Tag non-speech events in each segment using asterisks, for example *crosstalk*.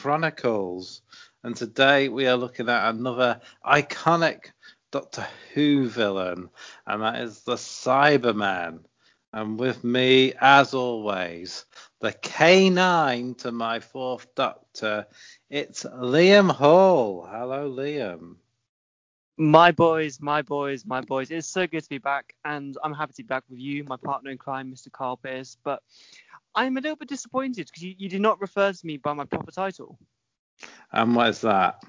Chronicles. And today we are looking at another iconic Doctor Who villain, and that is the Cyberman. And with me, as always, the K9 to my fourth Doctor, it's Liam Hall. Hello, Liam. My boys, my boys, my boys. It's so good to be back, and I'm happy to be back with you, my partner in crime, Mr. Carl Pierce. But I'm a little bit disappointed because you, you did not refer to me by my proper title. And what is that?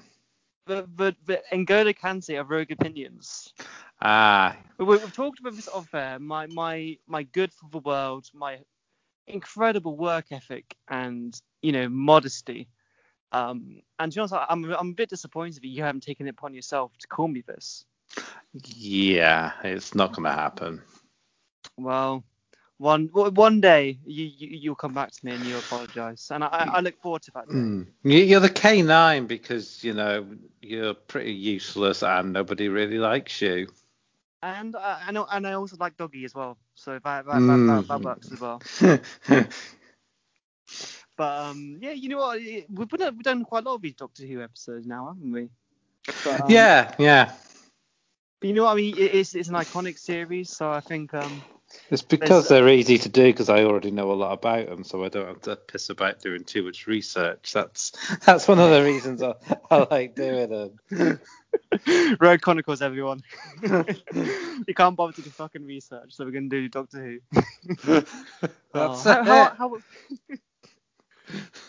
But but but N'Golo Kante of Rogue Opinions. Ah. We, we've talked about this off air. My my my good for the world, my incredible work ethic, and you know modesty. Um, and to be honest, I'm I'm a bit disappointed that you haven't taken it upon yourself to call me this. Yeah, it's not going to happen. Well, one one day you, you will come back to me and you'll apologise, and I, I look forward to that. Mm. You're the K9 because you know you're pretty useless and nobody really likes you. And uh, I know, and I also like Doggy as well, so that that, mm. that, that, that works as well. *laughs* but um, yeah, you know what? We've done, we've done quite a lot of these Doctor Who episodes now, haven't we? But, um, yeah, yeah. But you know what I mean? It's it's an iconic series, so I think um, it's because they're easy to do because I already know a lot about them, so I don't have to piss about doing too much research. That's *laughs* that's one of the reasons I, I like doing them. *laughs* Road Chronicles, everyone. *laughs* you can't bother to do fucking research, so we're gonna do Doctor Who. that's oh, how, how, how,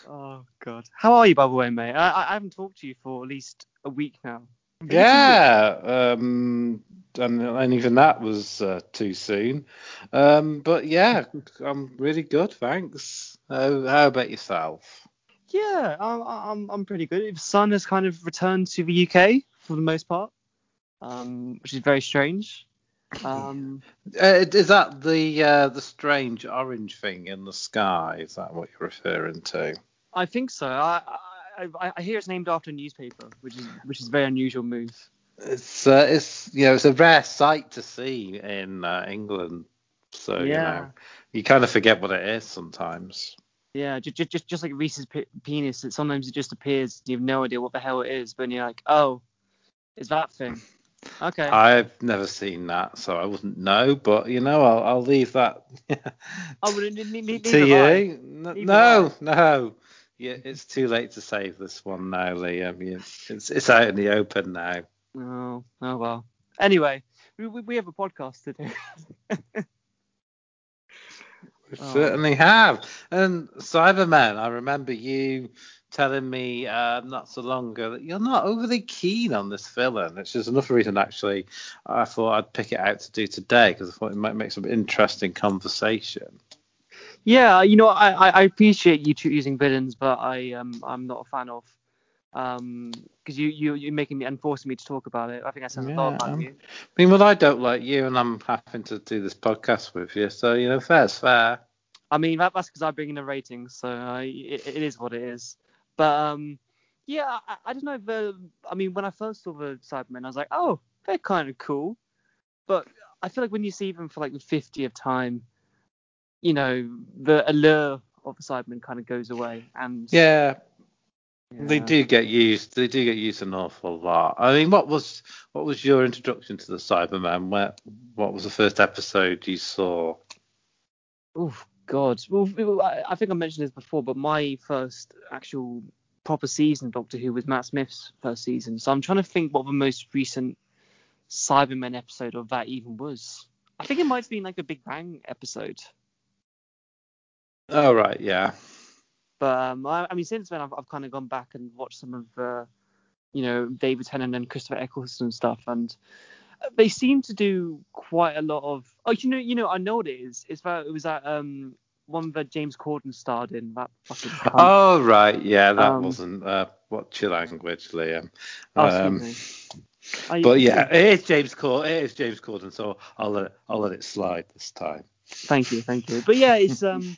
oh god, how are you, by the way, mate? I, I haven't talked to you for at least a week now. Yeah, um, and, and even that was uh, too soon. Um, but yeah, *laughs* I'm really good, thanks. How, how about yourself? Yeah, I'm, I'm I'm pretty good. The Sun has kind of returned to the UK for the most part, um, which is very strange. Um, *laughs* uh, is that the uh, the strange orange thing in the sky? Is that what you're referring to? I think so. I, I, I hear it's named after a newspaper, which is which is a very unusual move. It's uh, it's you know it's a rare sight to see in uh, England, so yeah. you know you kind of forget what it is sometimes. Yeah, just just just like Reese's pe- penis, it sometimes it just appears. You have no idea what the hell it is, but you're like, oh, is that thing? Okay. I've never seen that, so I wouldn't know. But you know, I'll, I'll leave that oh, *laughs* to you. No, no, yeah, it's too late to save this one now, Liam. It's it's out in the open now. Oh, oh well. Anyway, we we have a podcast to do. *laughs* we oh. certainly have. And Cyberman, I remember you telling me uh, not so long ago that you're not overly keen on this villain, which is another reason actually I thought I'd pick it out to do today because I thought it might make some interesting conversation. Yeah, you know, I, I appreciate you two using villains, but I um I'm not a fan of um because you you you're making me and forcing me to talk about it. I think that says yeah, a lot about you. I mean, well, I don't like you, and I'm having to do this podcast with you, so you know, fair's fair. I mean, that, that's because I bring in the ratings, so I, it, it is what it is. But um, yeah, I, I don't know. The, I mean, when I first saw the Cybermen, I was like, oh, they're kind of cool. But I feel like when you see them for like the 50th time, you know, the allure of the Cybermen kind of goes away. And yeah, yeah, they do get used. They do get used an awful lot. I mean, what was what was your introduction to the Cyberman? Where what was the first episode you saw? Oh God. Well, I think I mentioned this before, but my first actual proper season Doctor Who was Matt Smith's first season. So I'm trying to think what the most recent Cybermen episode of that even was. I think it might have been like a Big Bang episode. Oh right, yeah. But um, I, I, mean, since then I've, I've kind of gone back and watched some of, uh, you know, David Tennant and Christopher Eccleston stuff, and they seem to do quite a lot of. Oh, you know, you know, I know what it is. It's that it was that um one that James Corden starred in. That fucking. Oh right, yeah, that um, wasn't. Uh, what's your language, Liam? Oh, um, but yeah, it is James Corden. It is James Corden, so I'll let I'll let it slide this time. Thank you, thank you. But yeah, it's um,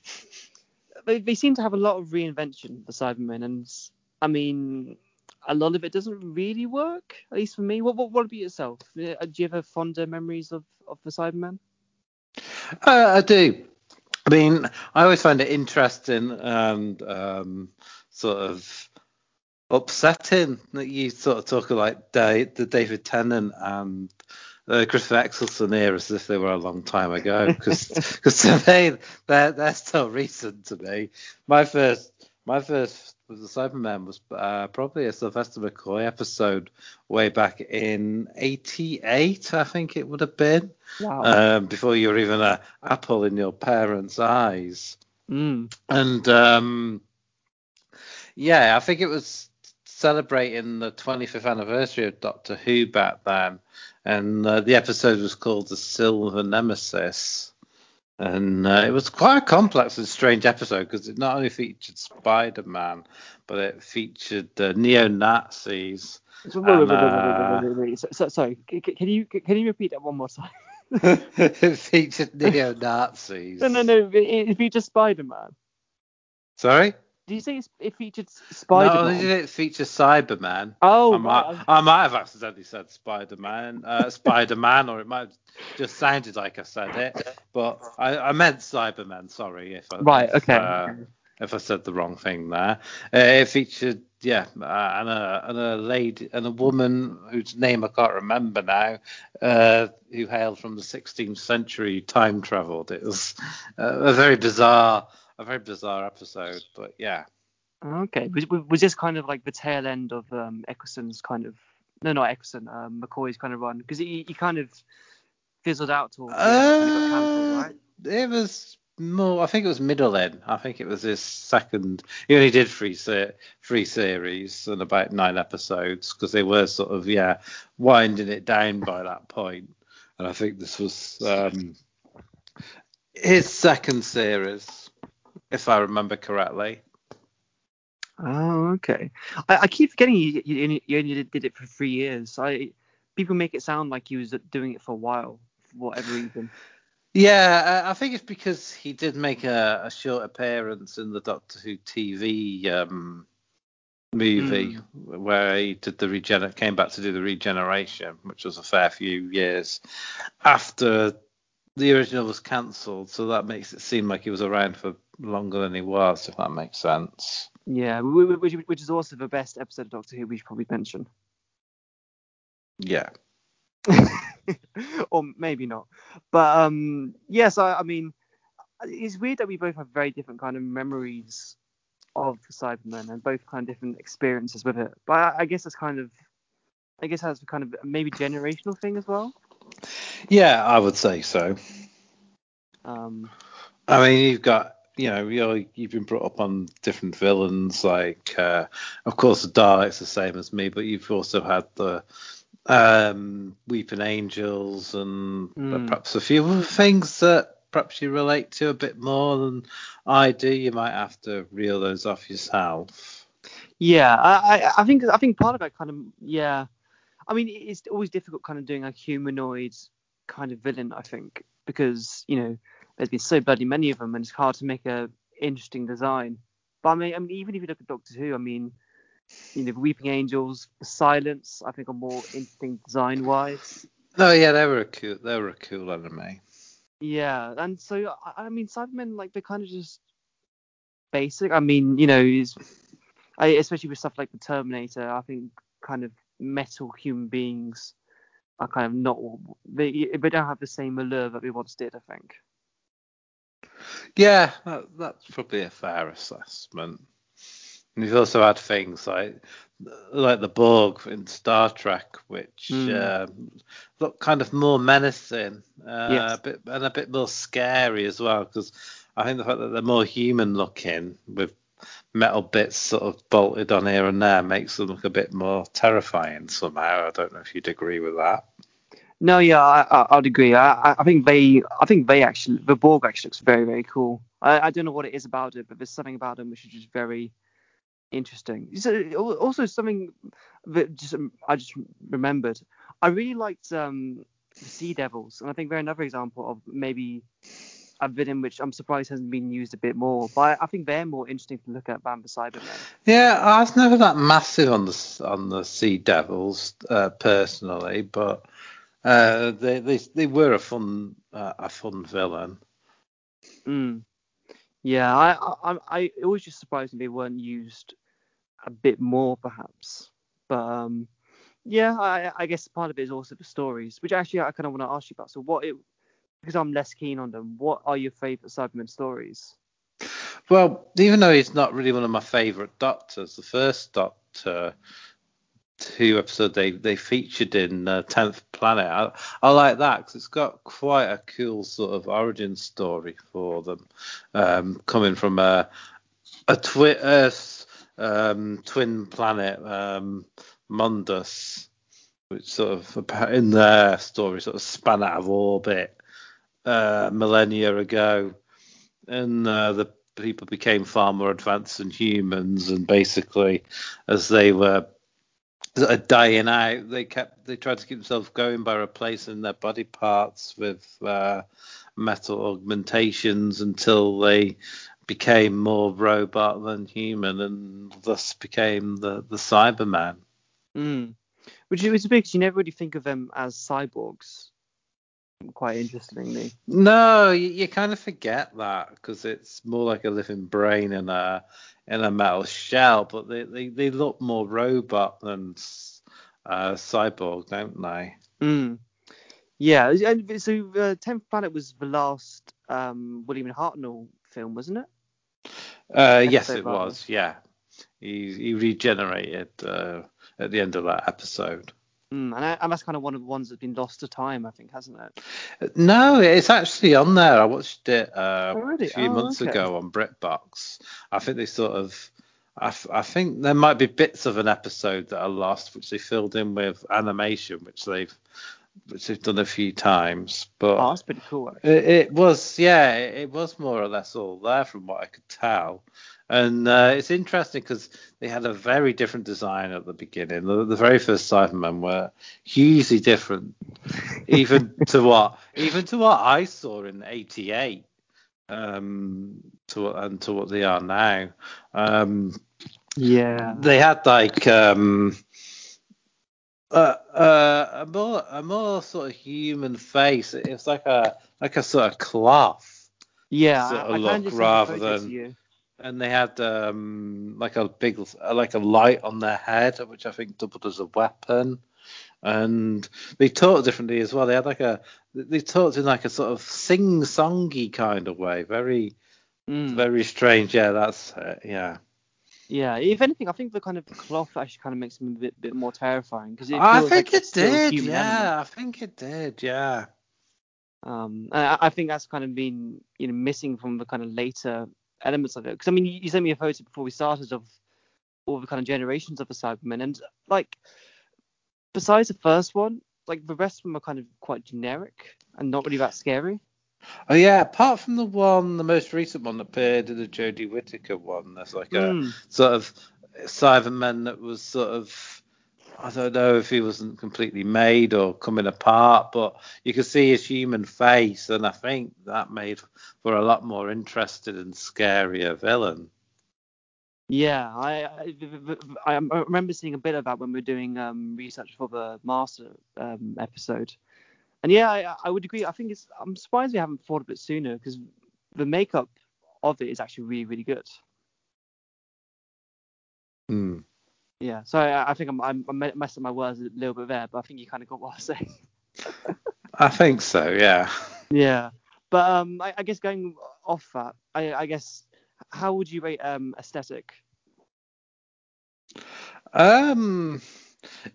they, they seem to have a lot of reinvention, the Cybermen, and I mean, a lot of it doesn't really work, at least for me. What what, what about yourself? Uh, do you have fonder memories of of the Cybermen? Uh, I do. I mean, I always find it interesting and um, sort of upsetting that you sort of talk like the David Tennant and uh, Christopher Eccleston here as if they were a long time ago because *laughs* to me they're they're still recent to me. My first my first was the Cybermen was uh, probably a Sylvester McCoy episode way back in '88, I think it would have been. Wow. Um, before you were even an apple in your parents' eyes. Mm. And um, yeah, I think it was celebrating the 25th anniversary of Doctor Who back then, and uh, the episode was called The Silver Nemesis. And uh, it was quite a complex and strange episode because it not only featured Spider Man, but it featured uh, neo Nazis. Uh, sorry, can you can you repeat that one more time? *laughs* *laughs* it featured neo Nazis. No, no, no. It, it featured Spider Man. Sorry. Did you say it featured Spider No, Man? did it feature Cyberman? Oh, I might, right. I might have accidentally said Spider-Man, uh, Spider-Man, or it might have just sounded like I said it, but I, I meant Cyberman. Sorry if I, Right, if, okay. uh, if I said the wrong thing there. Uh, it featured, yeah, uh, and a and a lady and a woman whose name I can't remember now, uh, who hailed from the 16th century, time travelled. It was uh, a very bizarre, a very bizarre episode, but yeah. Okay. Was, was this kind of like the tail end of um, Eccleston's kind of no, not Eccleston, um, McCoy's kind of run because he, he kind of fizzled out towards the end when cancelled, Uh, right? It was more. I think it was middle end. I think it was his second. He only did three three series and about nine episodes because they were sort of yeah winding it down by that point. And I think this was um, his second series, if I remember correctly. Oh, okay. I, I keep forgetting you, you, only- you only did, it for three years. I people make it sound like he was doing it for a while for whatever reason. Yeah, I think it's because he did make a, a short appearance in the Doctor Who TV um, movie where he did the regener- came back to do the regeneration, which was a fair few years after the original was cancelled. So that makes it seem like he was around for longer than he was, if that makes sense. Yeah, wh- wh- which, which is also the best episode of Doctor Who we should probably mention. Yeah. *laughs* or maybe not. But um, yes, I, I mean, it's weird that we both have very different kind of memories of the Cybermen and both kind of different experiences with it. But I, I guess that's kind of, I guess that's kind of maybe generational thing as well. Yeah, I would say so. Um, I mean, you've got, you know, you're, you've been brought up on different villains, like, uh, of course, the Daleks the same as me, but you've also had the um, Weeping Angels and Mm. perhaps a few other things that perhaps you relate to a bit more than I do. You might have to reel those off yourself. Yeah, I, I, I think I think part of that kind of yeah, I mean it's always difficult kind of doing a humanoid kind of villain. I think because you know there's been so bloody many of them and it's hard to make a interesting design. But I mean, I mean even if you look at Doctor Who, I mean you know the Weeping Angels, the Silence, I think are more interesting design wise. Oh yeah, they were a cool, they were a cool enemy. Yeah, and so I, I mean Cybermen like they're kind of just basic. I mean you know is especially with stuff like the Terminator, I think kind of metal human beings are kind of not they they don't have the same allure that we once did. I think. Yeah, that, that's probably a fair assessment. And you've also had things like like the Borg in Star Trek, which Mm. um, look kind of more menacing, uh, Yes. a bit and a bit more scary as well. Because I think the fact that they're more human looking with metal bits sort of bolted on here and there makes them look a bit more terrifying somehow. I don't know if you'd agree with that. No, yeah, I, I, I'd agree. I, I- think they, I think they actually, the Borg actually looks very, very cool. I, I don't know what it is about it, but there's something about them which is just very interesting. So, also something that just um, I just remembered. I really liked um, Sea Devils, and I think they're another example of maybe a villain which I'm surprised hasn't been used a bit more. But I, I think they're more interesting to look at than the Cybermen. Yeah, I was never that massive on the on the Sea Devils uh, personally, but uh, they, they they were a fun uh, a fun villain. Mm. Yeah, I, I, I, always just surprised me they weren't used a bit more, perhaps. But um, yeah, I, I guess part of it is also the stories, which actually I kind of want to ask you about. So, what it, because I'm less keen on them, what are your favorite Cybermen stories? Well, even though he's not really one of my favourite Doctors, the first Doctor two episode they they featured in uh, Tenth Planet, I, I like that because it's got quite a cool sort of origin story for them, um, coming from a a twi- Earth um, twin planet, um, Mondas, which sort of in their story sort of span out of orbit uh, millennia ago, and uh, the people became far more advanced than humans, and basically, as they were sort of dying out, they kept they tried to keep themselves going by replacing their body parts with uh, metal augmentations until they became more robot than human, and thus became the the Cyberman. Mm. Which is because you never really think of them as cyborgs. Quite interestingly. No, you, you kind of forget that because it's more like a living brain in a in a metal shell, but they, they, they look more robot than uh, cyborg, don't they? Mm. Yeah, and so uh, Tenth Planet was the last um, William Hartnell film, wasn't it? Uh, yes, it was. Yeah, he he regenerated uh, at the end of that episode. Mm, and, I, and, that's kind of one of the ones that's been lost to time, I think, hasn't it? No, it's actually on there. I watched it uh, oh, really? a few oh, months okay. ago on BritBox. I think they sort of, I, f- I think there might be bits of an episode that are lost, which they filled in with animation, which they've, which they've done a few times. But oh, that's pretty cool. It, it, was, yeah, it, it was more or less all there from what I could tell. And uh, it's interesting because they had a very different design at the beginning. The, the very first Cybermen were hugely different, even *laughs* to what even to what I saw in '88, um, to and to what they are now. Um, yeah, they had like um, uh, uh, a more a more sort of human face. It was like a like a sort of cloth. Yeah, sort of I, I look rather than and they had um, like a big like a light on their head, which I think doubled as a weapon. And they talked differently as well. They had like a they talked in like a sort of sing songy kind of way, very mm. very strange. Yeah, that's uh, yeah. Yeah, if anything, I think the kind of cloth actually kind of makes them a bit bit more terrifying because I think like it did. Yeah, element. I think it did. Yeah. Um, I, I think that's kind of been you know missing from the kind of later elements of it. Because I mean, you sent me a photo before we started of all the kind of generations of the Cybermen, and like besides the first one, like the rest of them are kind of quite generic and not really that scary. Oh yeah, apart from the one, the most recent one that appeared in the Jodie Whittaker one, there's like a mm. sort of Cyberman that was sort of I don't know if he wasn't completely made or coming apart, but you could see his human face, and I think that made for a lot more interested and scarier villain. Yeah, I, I, I remember seeing a bit of that when we were doing um, research for the master um, episode, and yeah, I, I, would agree. I think it's I'm surprised we haven't thought of it sooner because the makeup of it is actually really really good. Hmm. Yeah, so I, I think I'm, I'm, I'm messing my words a little bit there, but I think you kind of got what I was *laughs* saying. I think so, yeah. Yeah, but um, I, I guess going off that, I, I guess how would you rate um aesthetic? Um,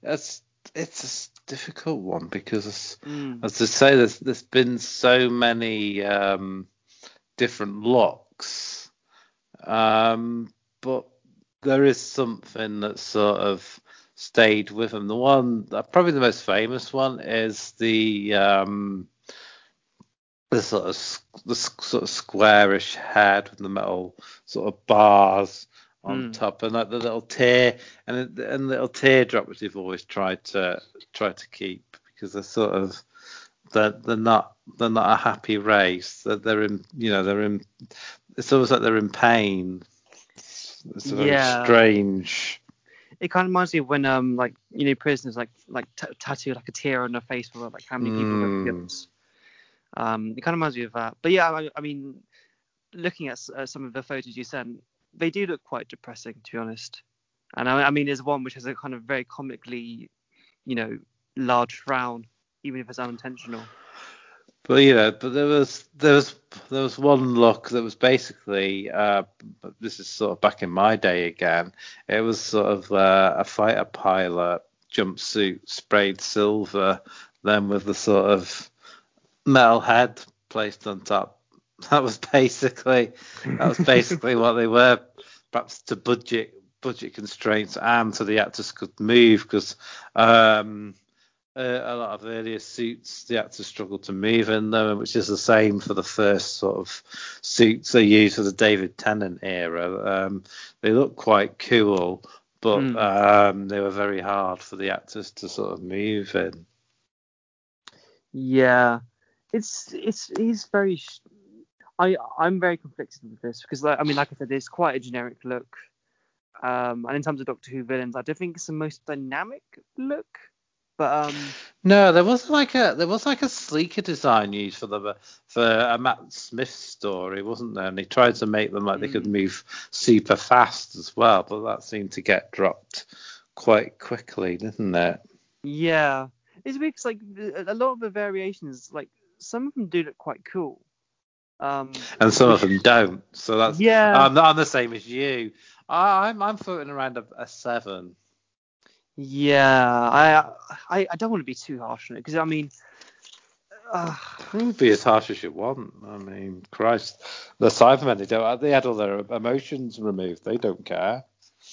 it's it's a difficult one because, mm. as I say, there's there's been so many um different looks. Um, but there is something that sort of stayed with him. The one, probably the most famous one, is the um, the sort of the sort of squarish head with the metal sort of bars on mm. top, and like the little tear and and the little teardrop, which they've always tried to try to keep because they're sort of they're, they're not they're not a happy race. They're, they're in you know they're in. It's almost like they're in pain it's very yeah. strange. It kind of reminds me of when um like you know prisoners like like t- tattoo like a tear on their face for like how many people mm. have Um, it kind of reminds me of that. But yeah, I, I mean, looking at uh, some of the photos you sent, they do look quite depressing, to be honest. And I, I mean, there's one which has a kind of very comically, you know, large frown, even if it's unintentional. But you know, but there was there was there was one look that was basically uh, this is sort of back in my day again. It was sort of uh, a fighter pilot jumpsuit sprayed silver, then with the sort of metal head placed on top. *laughs* That was basically that was basically what they were. Perhaps to budget budget constraints and so the actors could move because um, uh, a lot of earlier suits the actors struggled to move in them, which is the same for the first sort of suits they used for the David Tennant era. Um, they look quite cool, but mm. um, they were very hard for the actors to sort of move in. Yeah, it's it's he's very. I I'm very conflicted with this because like, I mean, like I said, it's quite a generic look. Um, and in terms of Doctor Who villains, I don't think it's the most dynamic look. But um, no, there was like a there was like a sleeker design used for the for a Matt Smith story, wasn't there? And he tried to make them like mm. they could mm. move super fast as well, but that seemed to get dropped quite quickly, didn't it? Yeah, it's because like a lot of the variations, like some of them do look quite cool. Um, and some of them *laughs* don't. So that's yeah. I'm, I'm the same as you. I, I'm I'm floating around a, a seven. Yeah, I I, I don't want to be too harsh on it because I mean. Uh, it would be as harsh as you want. I mean, Christ, the Cybermen they don't. They had all their emotions removed. They don't care.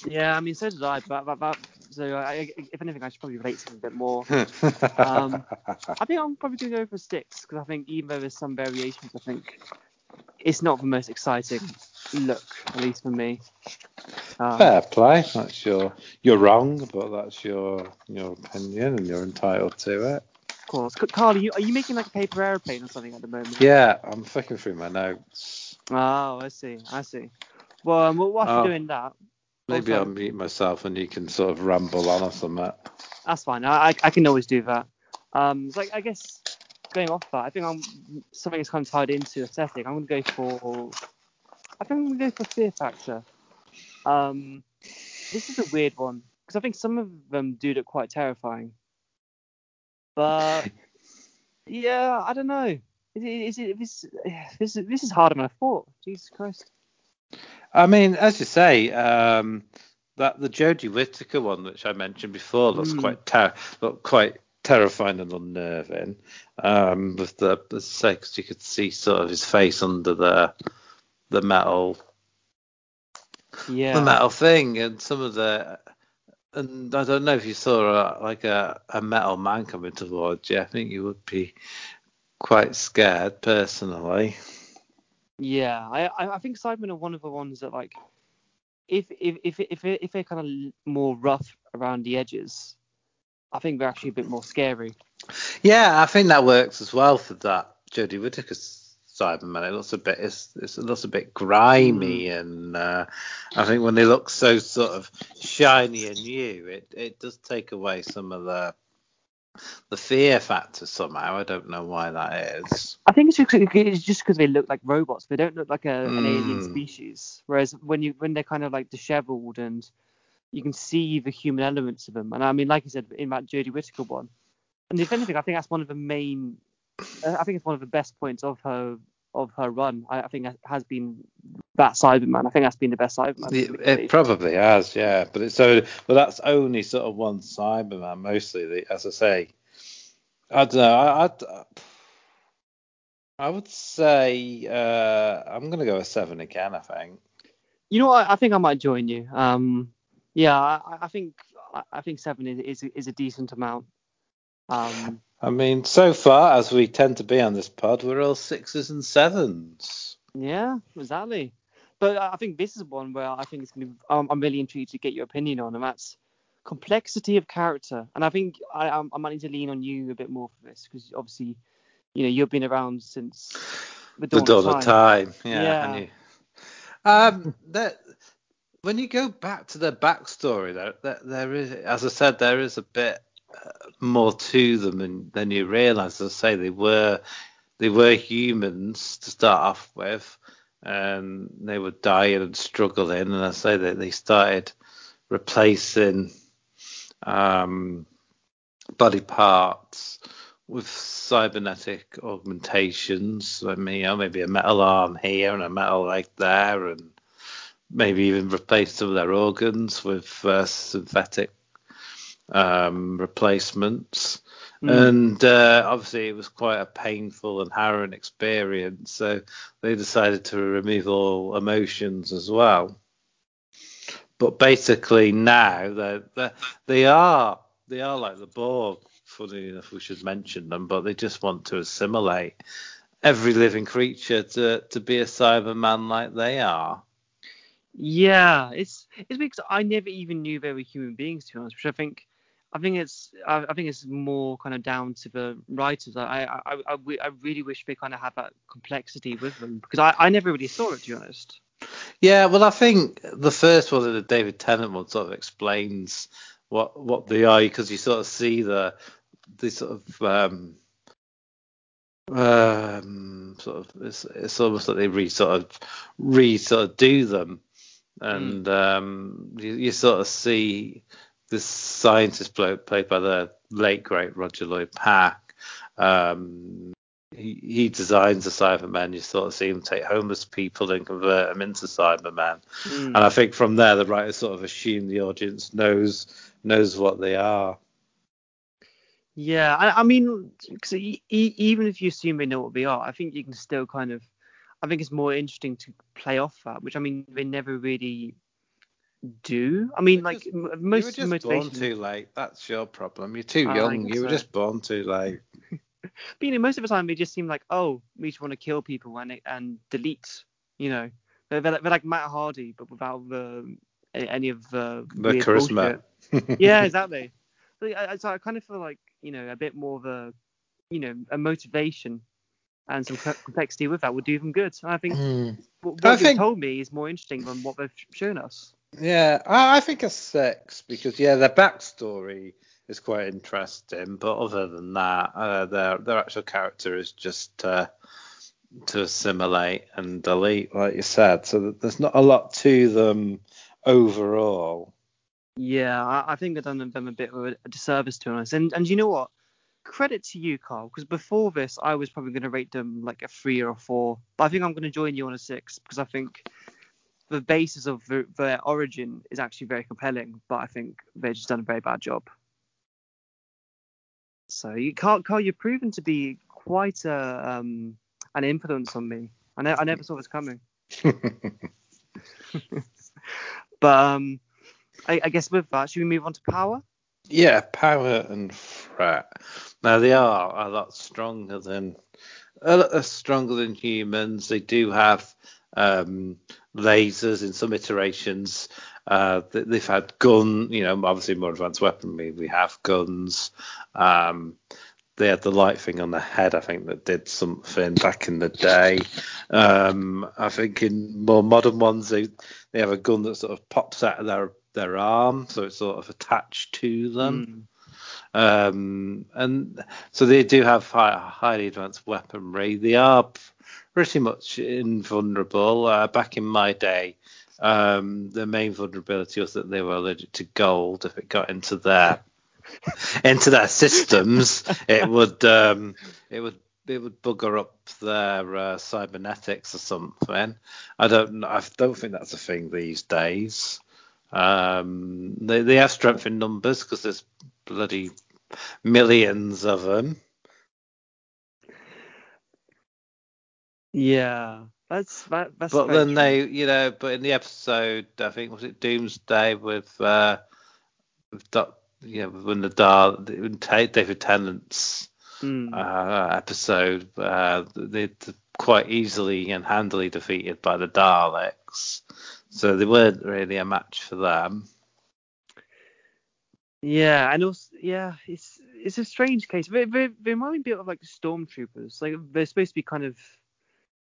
Yeah, I mean, so did I. But, but, but so I, if anything, I should probably relate to them a bit more. *laughs* um, I think I'm probably going to go for six because I think even though there's some variations, I think it's not the most exciting look, at least for me. Um, Fair play. That's your you're wrong, but that's your your opinion, and you're entitled to it. Of course, Carl, are you, are you making like a paper airplane or something at the moment? Yeah, I'm flicking through my notes. Oh, I see, I see. Well, um, whilst you're oh, doing that, maybe also, I'll mute myself and you can sort of ramble on or something. That's fine. I I can always do that. Um, so I, I guess going off that, I think I'm something that's kind of tied into aesthetic. I'm going to go for I think I'm going to go for Fear Factor. Um, this is a weird one because I think some of them do look quite terrifying. But *laughs* yeah, I don't know. Is it, is it this, this, this is harder than I thought. Jesus Christ. I mean, as you say, um, that the Jodie Whittaker one, which I mentioned before, looks mm. quite ter- look quite terrifying and unnerving. Um, with the, say, because you could see sort of his face under the the metal yeah the metal thing and some of the and I don't know if you saw a, like a, a metal man coming towards you. I think you would be quite scared personally. Yeah, I I think Cybermen are one of the ones that like if if if if if they're kind of more rough around the edges, I think they're actually a bit more scary. Yeah, I think that works as well for that Jodie Whittaker's Cybermen. It looks a bit it's, it's, it looks a bit grimy, mm. and uh, I think when they look so sort of shiny and new, it it does take away some of the the fear factor somehow. I don't know why that is. I think it's just it's just because they look like robots. They don't look like a, mm. an alien hmm. species. Whereas when you when they're kind of like dishevelled and you can see the human elements of them. And I mean, like you said in that Jodie Whittaker one. And if anything, I think that's one of the main I think it's one of the best points of her of her run. I, I think has been that Cyberman. I think that's been the best Cyberman. It, it probably has, yeah. But it's so, but that's only sort of one Cyberman mostly. The, as I say, I don't know. I, I'd, I would say uh, I'm gonna go a seven again. I think. You know what? I think I might join you. Um, yeah, I, I think I think seven is, is is a decent amount. Um, I mean, so far as we tend to be on this pod, we're all sixes and sevens. Yeah, exactly. But I think this is one where I think it's going to. I'm, I'm really intrigued to get your opinion on, and that's complexity of character. And I think I, I'm, I might need to lean on you a bit more for this because obviously, you know, you've been around since the dawn, the dawn of, time. of time. Yeah. yeah. Um, that when you go back to their backstory, there, there, there is, as I said, there is a bit more to them than, than you realise. As I say, they were they were humans to start off with, and they were dying and struggling. And I say that they started replacing um, body parts with cybernetic augmentations. I mean, you know, maybe a metal arm here and a metal leg there, and maybe even replace some of their organs with uh, synthetic um, replacements. Mm. And uh, obviously, it was quite a painful and harrowing experience. So they decided to remove all emotions as well. But basically, now they're, they're, they are they are like the Borg. Funny enough, we should mention them, but they just want to assimilate every living creature to to be a Cyberman like they are. Yeah, it's it's because I never even knew they were human beings to be honest, which I think I think it's I, I, think it's more kind of down to the writers. I I, I, I really wish they kind of had that complexity with them because I, I never really saw it to be honest. Yeah, well, I think the first one, of the David Tennant one, sort of explains what what they are because you sort of see the the sort of um, um sort of it's, it's almost like they re sort of re sort of do them and mm. um you, you sort of see this scientist bloke played by the late great Roger Lloyd Pack. Um, he, he designs a Cyberman. You sort of see him take homeless people and convert them into Cybermen. Mm. And I think from there, the writers sort of assume the audience knows knows what they are. Yeah, I, I mean, e- even if you assume they know what they are, I think you can still kind of. I think it's more interesting to play off that, which I mean, they never really do. I mean, like just, most you were just motivation. born too late. That's your problem. You're too young. You were just born too late. *laughs* but you know, most of the time they just seem like, oh, we just want to kill people and and delete. You know, they're, they're, like Matt Hardy, but without the any of the, the charisma. *laughs* yeah, exactly. So I, so I kind of feel like you know a bit more of a you know a motivation and some complexity with that would do them good. And I think mm. what, what you've told me is more interesting than what they've shown us. Yeah, I, I think a six because yeah, their backstory is quite interesting, but other than that, uh, their their actual character is just uh, to assimilate and delete, like you said. So there's not a lot to them overall. Yeah, I, I think they've done them a bit of a disservice to us. And and you know what? Credit to you, Carl, because before this, I was probably going to rate them like a three or a four, but I think I'm going to join you on a six because I think the basis of the, their origin is actually very compelling, but I think they've just done a very bad job. So you Carl, Carl you've proven to be quite a um, an influence on me. I, ne- I never saw this coming. *laughs* but um, I, I, guess with that, should we move on to power? Yeah, power and threat. Now they are a lot stronger than a lot stronger than humans. They do have um, lasers in some iterations. Uh, they've had gun, you know, obviously more advanced weaponry. We have guns. Um, they had the light thing on the head, I think, that did something back in the day. Um, I think in more modern ones, they they have a gun that sort of pops out of their their arm, so it's sort of attached to them. Mm. Um, and so they do have high, highly advanced weaponry. They are pretty much invulnerable. Uh, back in my day, um, the main vulnerability was that they were allergic to gold. If it got into their *laughs* into their systems, it *laughs* would um, it would it would bugger up their uh, cybernetics or something. I don't I don't think that's a thing these days. Um, they they have strength in numbers because there's bloody millions of them. Yeah, that's that, that's. But then true. they, you know, but in the episode, I think was it Doomsday with uh, with Doc, you know, when the Dar David Tennant's mm. uh, episode, uh, they quite easily and handily defeated by the Daleks, so they weren't really a match for them. Yeah, and also, yeah, it's it's a strange case. They, they, they remind me a bit of like stormtroopers. Like they're supposed to be kind of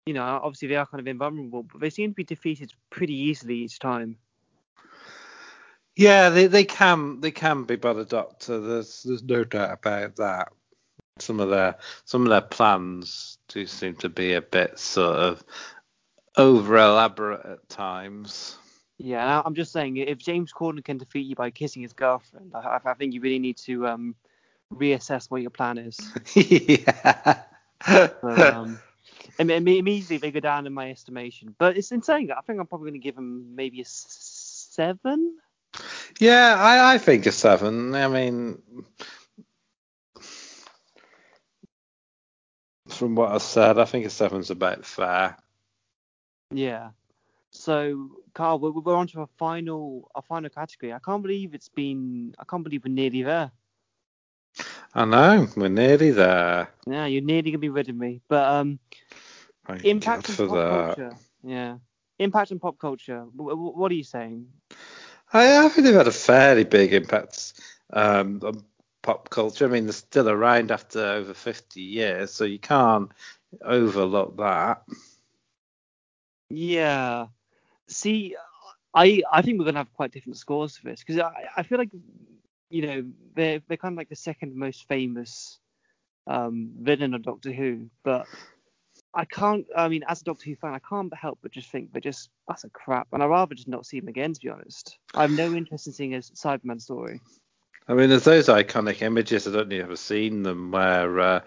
you know, obviously they are kind of invulnerable, but they seem to be defeated pretty easily each time. Yeah, they, they can they can be by the Doctor. There's there's no doubt about that. Some of their some of their plans do seem to be a bit sort of over elaborate at times. Yeah, I'm just saying, if James Corden can defeat you by kissing his girlfriend, I, I think you really need to um, reassess what your plan is. *laughs* yeah. So, um, immediately they go down in my estimation. But it's insane. I think I'm probably going to give him maybe a seven. Yeah, I, I think a seven. I mean, from what I said, I think a seven's about fair. Yeah. So, Carl, we're, we're on to our final, our final category. I can't believe it's been. I can't believe we're nearly there. I know, we're nearly there. Yeah, you're nearly gonna be rid of me. But um, Thank impact God on pop that. culture. Yeah. Impact on pop culture. W- w- what are you saying? I, I think they've had a fairly big impact um, on pop culture. I mean, they're still around after over 50 years, so you can't overlook that. Yeah. See, I I think we're gonna have quite different scores for this because I I feel like you know they're they're kind of like the second most famous um villain of Doctor Who, but I can't. I mean, as a Doctor Who fan, I can't help but just think they're just that's a crap, and I'd rather just not see them again. To be honest, I have no interest in seeing a Cyberman story. I mean, there's those iconic images. I don't know if you've ever seen them, where uh,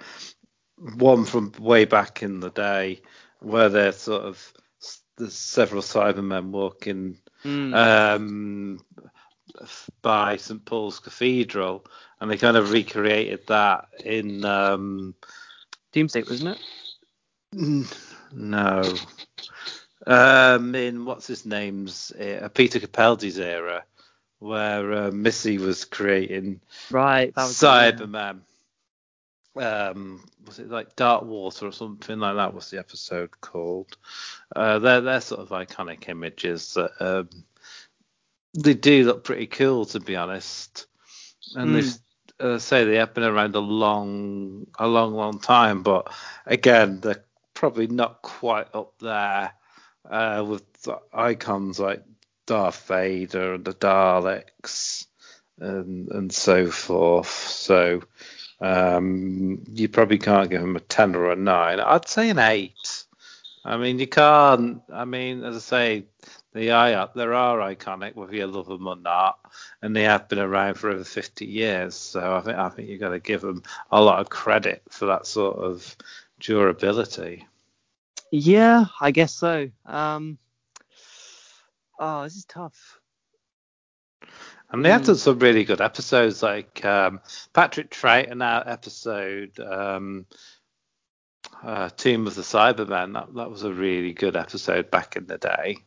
one from way back in the day, where they're sort of there's several Cybermen walking Mm. um, by St Paul's Cathedral, and they kind of recreated that in um, Doomsday, wasn't it? no, um, in what's his name's uh, Peter Capaldi's era, where uh, Missy was creating Right. Cyberman. Um, was it like Dark Water or something like that? Was the episode called? Uh, they're they're sort of iconic images that um, they do look pretty cool, to be honest. And Mm. they uh, say they have been around a long, a long, long time, but again, they're probably not quite up there uh, with the icons like Darth Vader and the Daleks and and so forth. So um, you probably can't give them a ten or a nine. I'd say an eight. I mean, you can't. I mean, as I say, they are are iconic whether you love them or not, and they have been around for over 50 years. So I think I think you've got to give them a lot of credit for that sort of durability. Yeah, I guess so. Um. Oh, this is tough. And they have Mm. done some really good episodes, like um, Patrick Troughton out episode, um, uh, Tomb of the Cybermen. That that was a really good episode back in the day.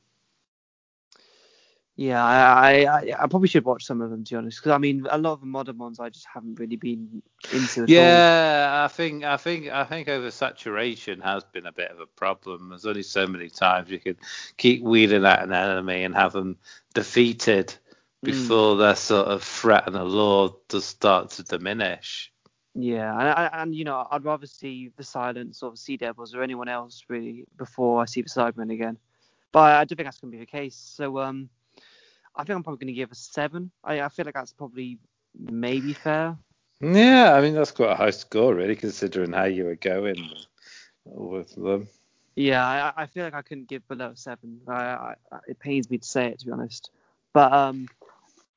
Yeah, I, I, I- probably should watch some of them to be honest, because I mean, a lot of the modern ones I just haven't really been into at all. Yeah, I think I think I think oversaturation has been a bit of a problem. There's only so many times you can keep wheeling out an enemy and have them defeated before their sort of threat and allure does start to diminish. Yeah, and, and you know, I'd rather see the Silence or the Sea Devils or anyone else really before I see the Cybermen again. But I don't think that's going to be the case. So um, I think I'm probably going to give a seven. I, I feel like that's probably maybe fair. Yeah, I mean that's quite a high score really, considering how you were going with them. Yeah, I, I feel like I couldn't give below seven. I, I, I- it pains me to say it, to be honest. But um,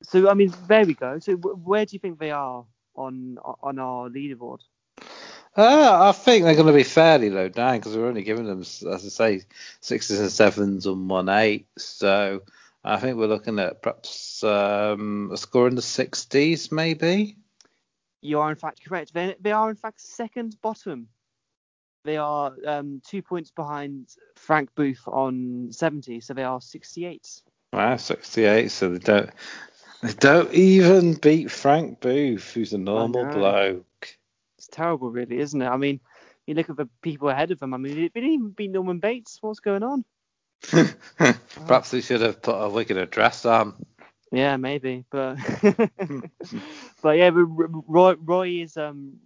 so I mean, there we go. So w- where do you think they are on on our leaderboard? Uh, I think they're going to be fairly low down because we're only giving them, as I say, sixes and sevens and one eight. So I think we're looking at perhaps um, a score in the sixties, maybe. You are in fact correct. They, they are in fact second bottom. They are um, two points behind Frank Booth on 70, so they are 68. Wow, sixty-eight. So they don't, they don't even beat Frank Booth, who's a normal bloke. It's terrible, really, isn't it? I mean, you look at the people ahead of them. I mean, it didn't even beat Norman Bates. What's going on? *laughs* Perhaps they should have put a wicked dress on. Yeah, maybe, but *laughs* but yeah, but Roy, Roy is um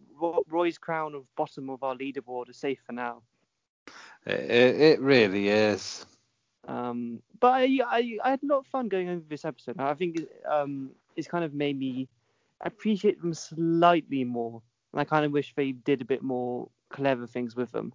Roy's crown of bottom of our leaderboard is safe for now. It, it really is. Um, but I, I I had a lot of fun going over this episode. I think um it's kind of made me appreciate them slightly more, and I kind of wish they did a bit more clever things with them.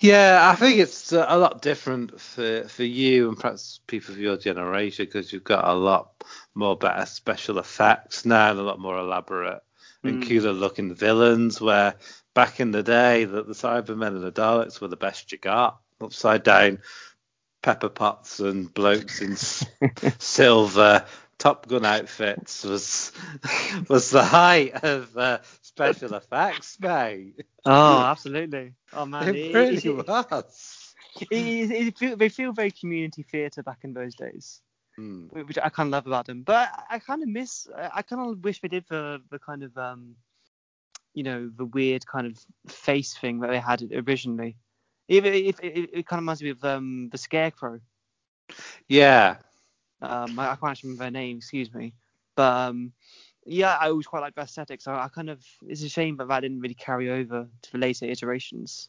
Yeah, I think it's a lot different for for you and perhaps people of your generation because you've got a lot more better special effects now and a lot more elaborate and Mm. cooler looking villains. Where back in the day, that the Cybermen and the Daleks were the best you got. Upside down pepper pots and blokes in *laughs* silver Top Gun outfits was *laughs* was the height of uh, special effects, mate. Oh, absolutely. Oh man, It it, really it, was. it, it, feel, they feel very community theatre back in those days, wh- which I kind of love about them. But I, I kind of miss. I, I kind of wish they did the the kind of um, you know, the weird kind of face thing that they had originally. Even if it, it, kind of reminds me of um the Scarecrow. Yeah, Um, I, I can't actually remember their name, excuse me. But um, yeah, I always quite like the aesthetic. So I kind of it's a shame that that didn't really carry over to the later iterations.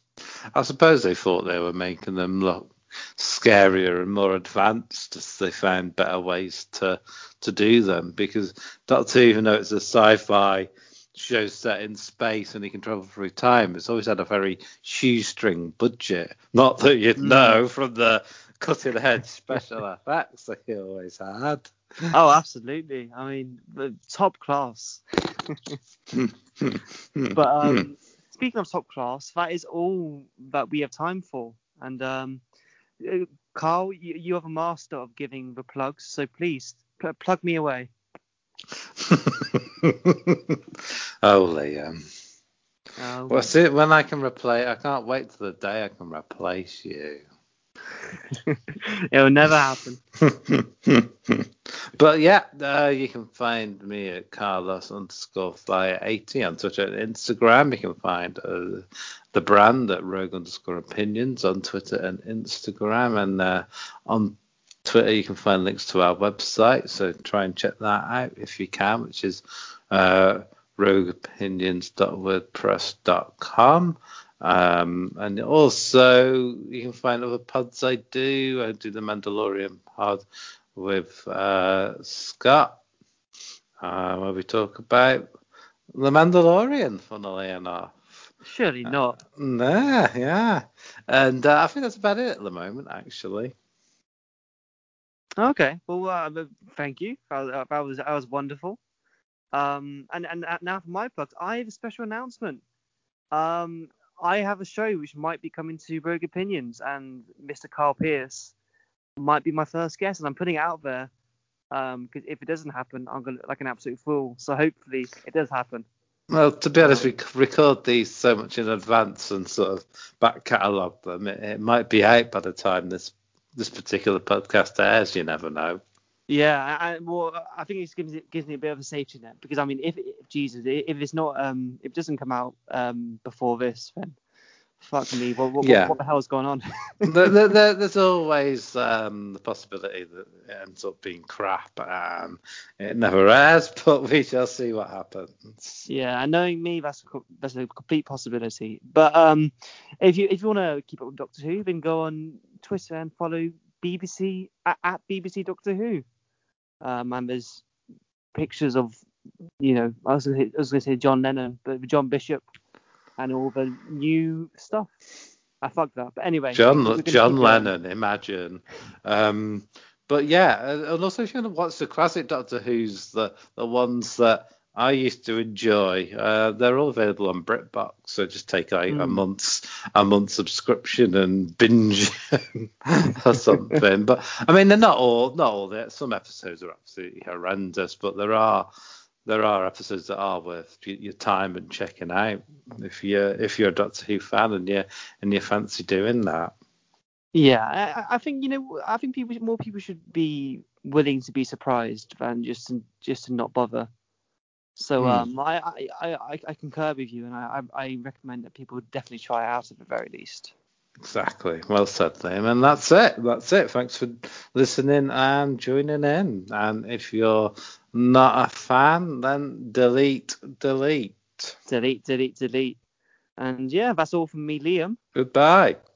I suppose they thought they were making them look scarier and more advanced as they found better ways to to do them. Because Doctor Who, even though it's a sci-fi show set in space and he can travel through time, it's always had a very shoestring budget. Not that you'd Mm. know from the cutting edge special *laughs* effects that he always had. Oh, absolutely. I mean, the top class. *laughs* But um, speaking of top class, that is all that we have time for. And um, Carl, you, you are the master of giving the plugs, so please pl- plug me away. *laughs* oh, Liam. Uh, Well, see, when I can replace, I can't wait till the day I can replace you. *laughs* It'll never happen. *laughs* but yeah, uh, you can find me at Carlos underscore flyer 80 on Twitter and Instagram. You can find uh, the brand at Rogue underscore opinions on Twitter and Instagram. And uh, on Twitter, you can find links to our website. So try and check that out if you can, which is uh, rogueopinions.wordpress.com. Um, and also, you can find other pods I do. I do the Mandalorian pod with uh, Scott, uh, where we talk about the Mandalorian, funnily enough. Surely not. Yeah, yeah. And uh, I think that's about it at the moment, actually. Okay. Well, uh, thank you. That was that was wonderful. Um, and and uh, now for my plugs, I have a special announcement. Um, I have a show which might be coming to Rogue Opinions, and Mr. Carl Pierce might be my first guest, and I'm putting it out there. Um, because if it doesn't happen, I'm gonna look like an absolute fool. So hopefully it does happen. Well, to be honest, Um, we record these so much in advance and sort of back catalogue them. It, it might be out by the time this this particular podcast airs. You never know. Yeah, I, I- well, I think it gives, it gives me a bit of a safety net because I mean, if, if Jesus, if it's not, um, if it doesn't come out um before this, then fuck me, what what, Yeah. what, what the hell's going on? *laughs* there, there, there- *laughs* there's always um, the possibility that it ends up being crap and it never airs, *laughs* but we shall see what happens. yeah, and knowing me, that's a, that's a complete possibility. But um, if you if you want to keep up with Doctor Who, then go on Twitter and follow BBC at, at BBC Doctor Who. Um, and there's pictures of, you know, I was gonna say, I was gonna say John Lennon, but John Bishop, and all the new stuff. I fucked that. But anyway, John we- we're gonna John keep going. Lennon, imagine. Um, but yeah, and also if you to watch the classic Doctor Who's, the the ones that I used to enjoy, uh, they're all available on BritBox. So just take like a Mm. month's a month subscription and binge *laughs* or something. But I mean, they're not all not all. There. Some episodes are absolutely horrendous, but there are there are episodes that are worth your time and checking out if you're if you're a Doctor Who fan and you and you fancy doing that. Yeah, I, I- think you know, I think people more people should be willing to be surprised than just just to not bother. So Hmm. um, I, I, I, I- I concur with you, and I, I I recommend that people definitely try it out at the very least. Exactly. Well said, Liam. And that's it. That's it. Thanks for listening and joining in. And if you're not a fan, then delete, delete. Delete, delete, delete, and yeah, that's all from me, Liam. Goodbye.